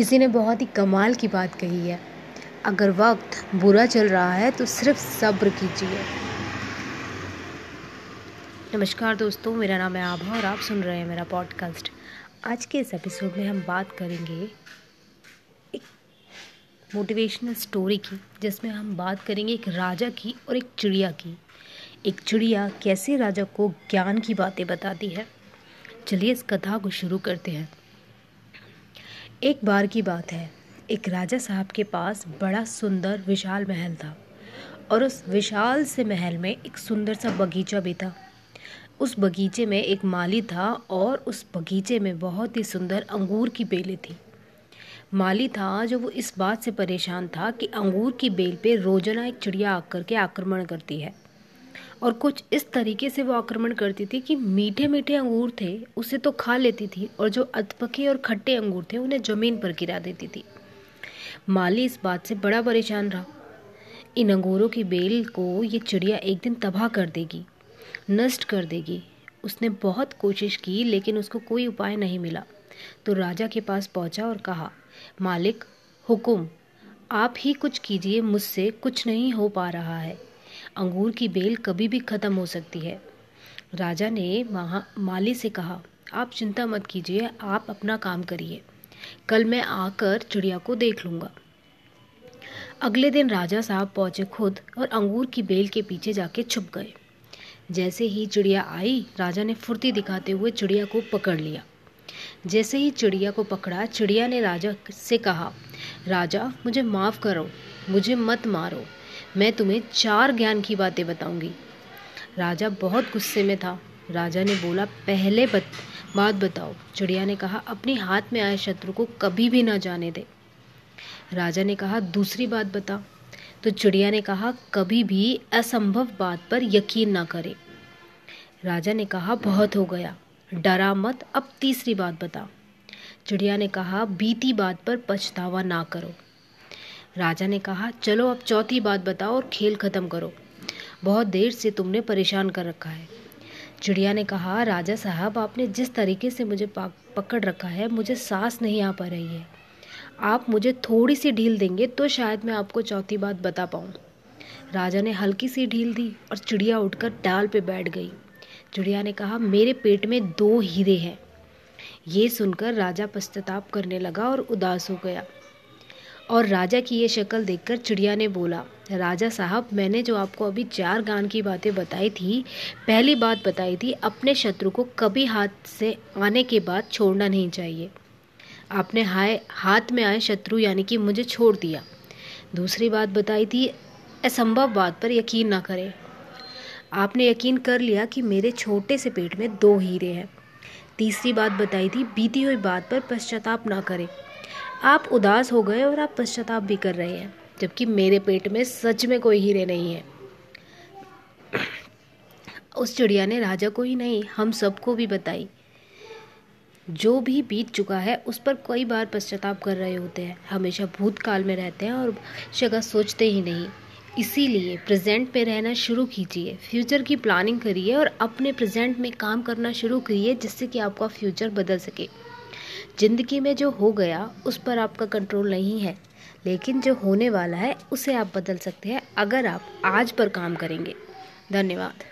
किसी ने बहुत ही कमाल की बात कही है। अगर वक्त बुरा चल रहा है तो सिर्फ़ सब्र कीजिए। नमस्कार दोस्तों, मेरा नाम है आभा और आप सुन रहे हैं मेरा पॉडकास्ट आज के इस एपिसोड में हम बात करेंगे एक मोटिवेशनल स्टोरी की, जिसमें हम बात करेंगे एक राजा की और एक चिड़िया की। एक चिड़िया कैसे राजा को ज्ञान की बातें बताती है? चलिए इस कथा को शुरू करते हैं। एक बार की बात है। एक राजा साहब के पास बड़ा सुंदर विशाल महल था और उस विशाल से महल में एक सुंदर सा बगीचा भी था। उस बगीचे में एक माली था और उस बगीचे में बहुत ही सुंदर अंगूर की बेलें थी। माली था जो वो इस बात से परेशान था कि अंगूर की बेल पे रोज़ाना एक चिड़िया आकर के आक्रमण करती है। और कुछ इस तरीके से वो आक्रमण करती थी कि मीठे मीठे अंगूर थे, उसे तो खा लेती थी और जो अधपके और खट्टे अंगूर थे, उन्हें ज़मीन पर गिरा देती थी। माली इस बात से बड़ा परेशान रहा। इन अंगूरों की बेल को ये चिड़िया एक दिन तबाह कर देगी, नष्ट कर देगी। उसने बहुत कोशिश की, लेकिन उसको कोई उपाय नहीं मिला। तो राजा के पास पहुँचा और कहा, मालिक, हुकुम, आप ही कुछ कीजिए, मुझसे कुछ नहीं हो पा रहा है। अंगूर की बेल कभी भी ख़त्म हो सकती है। राजा ने वहाँ माली से कहा, आप चिंता मत कीजिए, आप अपना काम करिए। कल मैं आकर चिड़िया को देख लूँगा। अगले दिन राजा साहब पहुँचे खुद और अंगूर की बेल के पीछे जाके छुप गए। जैसे ही चिड़िया आई, राजा ने फुर्ती दिखाते हुए चिड़िया को पकड़ लिया। जैसे ही चिड़िया को पकड़ा, चिड़िया ने राजा से कहा, राजा, मुझे माफ़ करो, मुझे मत मारो। मैं तुम्हें चार ज्ञान की बातें बताऊँगी। राजा बहुत गुस्से में था। राजा ने बोला पहले बत, बात बताओ। चिड़िया ने कहा अपने हाथ में आए शत्रु को कभी भी ना जाने दे। राजा ने कहा दूसरी बात बता। तो चिड़िया ने कहा कभी भी असंभव बात पर यकीन ना करे। राजा ने कहा बहुत हो गया। डरा मत अब तीसरी बात बता। चिड़िया ने कहा बीती बात पर पछतावा ना करो। राजा ने कहा, चलो अब चौथी बात बताओ और खेल ख़त्म करो। बहुत देर से तुमने परेशान कर रखा है। चिड़िया ने कहा, राजा साहब, आपने जिस तरीके से मुझे पकड़ रखा है, मुझे सांस नहीं आ पा रही है। आप मुझे थोड़ी सी ढील देंगे तो शायद मैं आपको चौथी बात बता पाऊँ। राजा ने हल्की सी ढील दी और चिड़िया उठकर डाल पे बैठ गई। चिड़िया ने कहा, मेरे पेट में दो हीरे हैं। ये सुनकर राजा पश्चाताप करने लगा और उदास हो गया। और राजा की ये शक्ल देखकर चिड़िया ने बोला, राजा साहब, मैंने जो आपको अभी चार गान की बातें बताई थी, पहली बात बताई थी, अपने शत्रु को कभी हाथ से आने के बाद छोड़ना नहीं चाहिए। आपने हाय, हाथ में आए शत्रु यानी कि मुझे छोड़ दिया। दूसरी बात बताई थी, असंभव बात पर यकीन ना करें। आपने यकीन कर लिया कि मेरे छोटे से पेट में दो हीरे हैं। तीसरी बात बताई थी, बीती हुई बात पर पश्चाताप ना करें। आप उदास हो गए और आप पश्चाताप भी कर रहे हैं, जबकि मेरे पेट में सच में कोई हीरे नहीं है। उस चिड़िया ने राजा को ही नहीं, हम सबको भी बताई। जो भी बीत चुका है, उस पर कई बार पश्चाताप कर रहे होते हैं। हमेशा भूतकाल में रहते हैं और जगह सोचते ही नहीं। इसीलिए प्रेजेंट पे रहना शुरू कीजिए। फ्यूचर की प्लानिंग करिए और अपने प्रेजेंट में काम करना शुरू करिए, जिससे कि आपका फ्यूचर बदल सके। ज़िंदगी में जो हो गया, उस पर आपका कंट्रोल नहीं है। लेकिन जो होने वाला है, उसे आप बदल सकते हैं, अगर आप आज पर काम करेंगे। धन्यवाद।